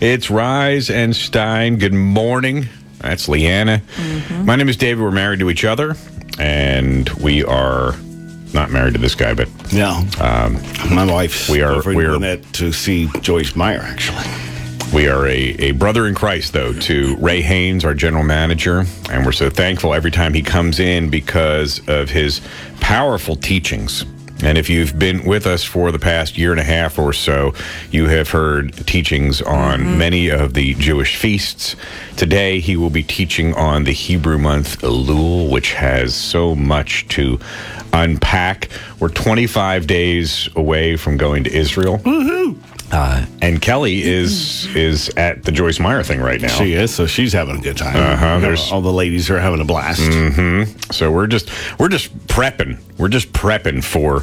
It's Rise and Stein. Good morning. That's Leanna. Mm-hmm. My name is David. We're married to each other, and we are not married to this guy, but No. Um, My wife. we are- we are- Gwinnett to see Joyce Meyer, actually. we are a, a brother in Christ, though, to Ray Haynes, our general manager. And we're so thankful every time he comes in because of his powerful teachings. And if you've been with us for the past year and a half or so, you have heard teachings on many of the Jewish feasts. Today, he will be teaching on the Hebrew month Elul, which has so much to unpack. We're 25 days away from going to Israel. Uh, and Kelly is is at the Joyce Meyer thing right now. She is, so she's having a good time. Uh-huh, there's- All the ladies are having a blast. Mm-hmm. So we're just we're just prepping. We're just prepping for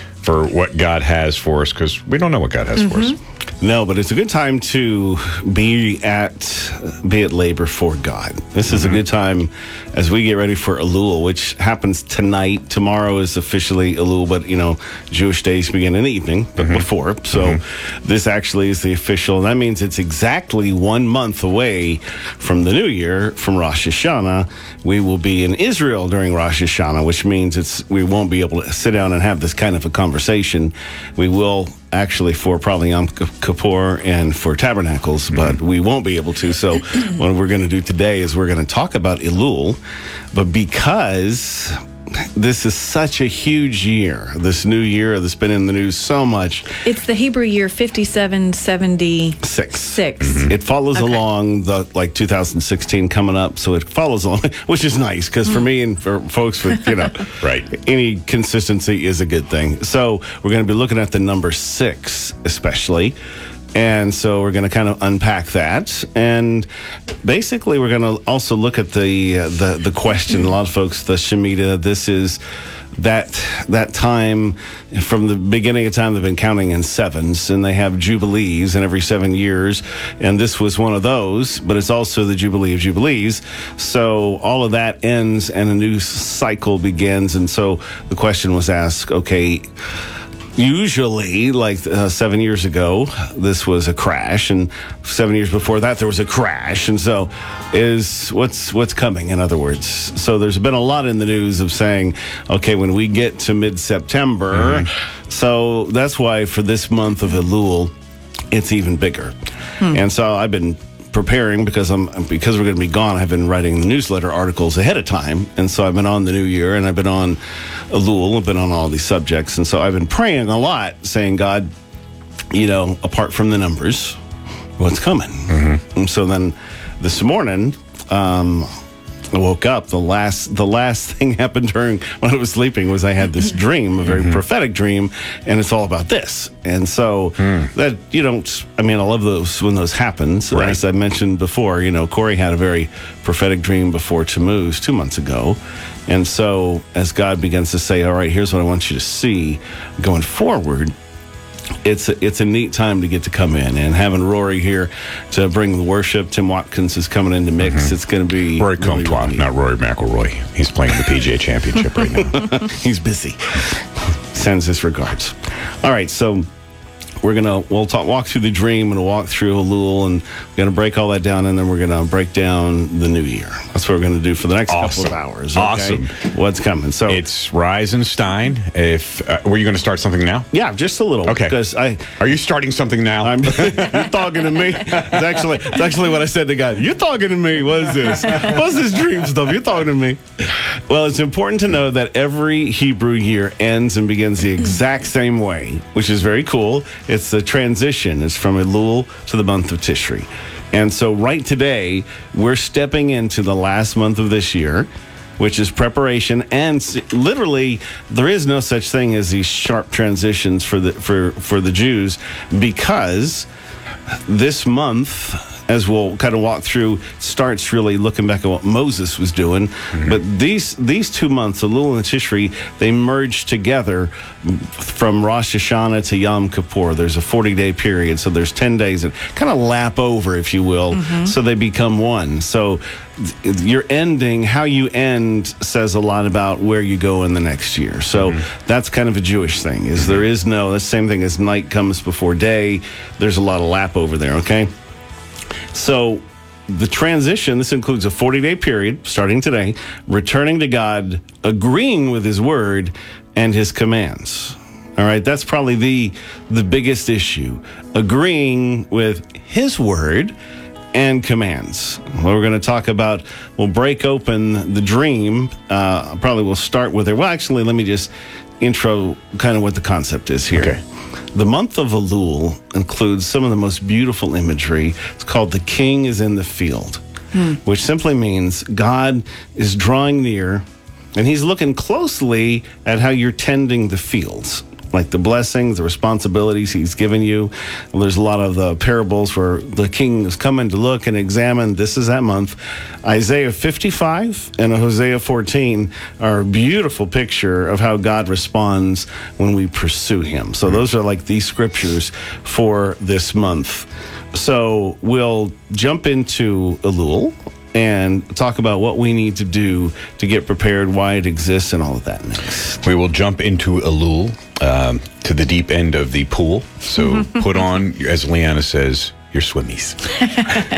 for what God has for us because we don't know what God has for us. Mm-hmm. No, but it's a good time to be at be at labor for God. This is a mm-hmm. good time as we get ready for Elul, which happens tonight. Tomorrow is officially Elul, but you know, Jewish days begin in the evening, but mm-hmm. before. So this actually is the official, and that means it's exactly one month away from the new year, from Rosh Hashanah. We will be in Israel during Rosh Hashanah, which means it's we won't be able to sit down and have this kind of a conversation. We will actually for probably Yom Kippur and for Tabernacles, mm-hmm. but we won't be able to. So, what we're going to do today is we're going to talk about Elul, but because this is such a huge year, this new year that's been in the news so much, It's the Hebrew year 5776. six. Mm-hmm. It follows Okay. along the like 2016 coming up, so it follows along, which is nice because for me and for folks with you know, Right. any consistency is a good thing. So we're going to be looking at the number six, especially. And so we're going to kind of unpack that, and basically we're going to also look at the uh, the the question. A lot of folks, the Shemitah. This is that that time from the beginning of time they've been counting in sevens and they have jubilees in every seven years and this was one of those but it's also the jubilee of jubilees so all of that ends and a new cycle begins and so the question was asked okay usually like uh, seven years ago this was a crash and seven years before that there was a crash. And so is what's what's coming in other words? So there's been a lot in the news of saying okay when we get to mid-september so that's why for this month of elul it's even bigger. And so i've been preparing because I'm because we're going to be gone. I've been writing newsletter articles ahead of time, and so I've been on the new year, and I've been on Elul, I've been on all these subjects, and so I've been praying a lot, saying, God, you know, apart from the numbers, what's coming? And so then this morning, um, I woke up. The last the last thing happened during when I was sleeping was I had this dream, a very mm-hmm. prophetic dream, and it's all about this. And so hmm. that you don't. I mean, I love those when those happen. So Right. As I mentioned before, you know, Corey had a very prophetic dream before Tammuz two months ago, and so as God begins to say, "All right, here's what I want you to see going forward." It's a, it's a neat time to get to come in and having Rory here to bring the worship. Tim Watkins is coming in to mix. Mm-hmm. It's going to be Rory really, Comtois, really not Rory McIlroy. He's playing the PGA Championship right now. He's busy. Sends his regards. All right, so we're gonna we'll talk walk through the dream and walk through Elul and we're gonna break all that down and then we're gonna break down the new year. That's what we're gonna do for the next Awesome. couple of hours. okay? Awesome. What's coming? So It's Rise and Stein. If uh, were you going to start something now? yeah, just a little. Okay. Because I Are you starting something now? I'm you're talking to me. It's actually it's actually what I said to God. You're talking to me. What is this? What's this dream stuff? You're talking to me. Well, it's important to know that every Hebrew year ends and begins the exact same way, which is very cool. It's the transition. It's from Elul to the month of Tishri. And so right today, we're stepping into the last month of this year which is preparation and literally there is no such thing as these sharp transitions for the for for the Jews because this month as we'll kind of walk through starts really looking back at what Moses was doing. Mm-hmm. But these these two months Elul and Tishri they merge together from Rosh Hashanah to Yom Kippur. There's a 40 day period so there's 10 days that kind of lap over if you will mm-hmm. so they become one. So th- your ending how you end says a lot about where you go in the next year. So mm-hmm. that's kind of a Jewish thing is there is no the same thing as night comes before day. There's a lot of lap over there okay So the transition, this includes a 40 day period starting today, returning to God, agreeing with His word and His commands. All right, that's probably the the biggest issue. Agreeing with his word and commands. What we're going to talk about, we'll break open the dream. Uh, probably we'll start with it. Well, actually, let me just intro kind of what the concept is here. Okay. The month of Elul includes some of the most beautiful imagery. It's called The King is in the Field, hmm. which simply means God is drawing near and he's looking closely at how you're tending the fields. Like the blessings, the responsibilities he's given you. There's a lot of the parables where the king is coming to look and examine. This is that month. Isaiah 55 and Hosea 14 are a beautiful picture of how God responds when we pursue him. So hmm. those are like these scriptures for this month. So we'll jump into Elul and talk about what we need to do to get prepared, why it exists, and all of that next. We will jump into Elul um, to the deep end of the pool. So put on, as Leanna says, your swimmies.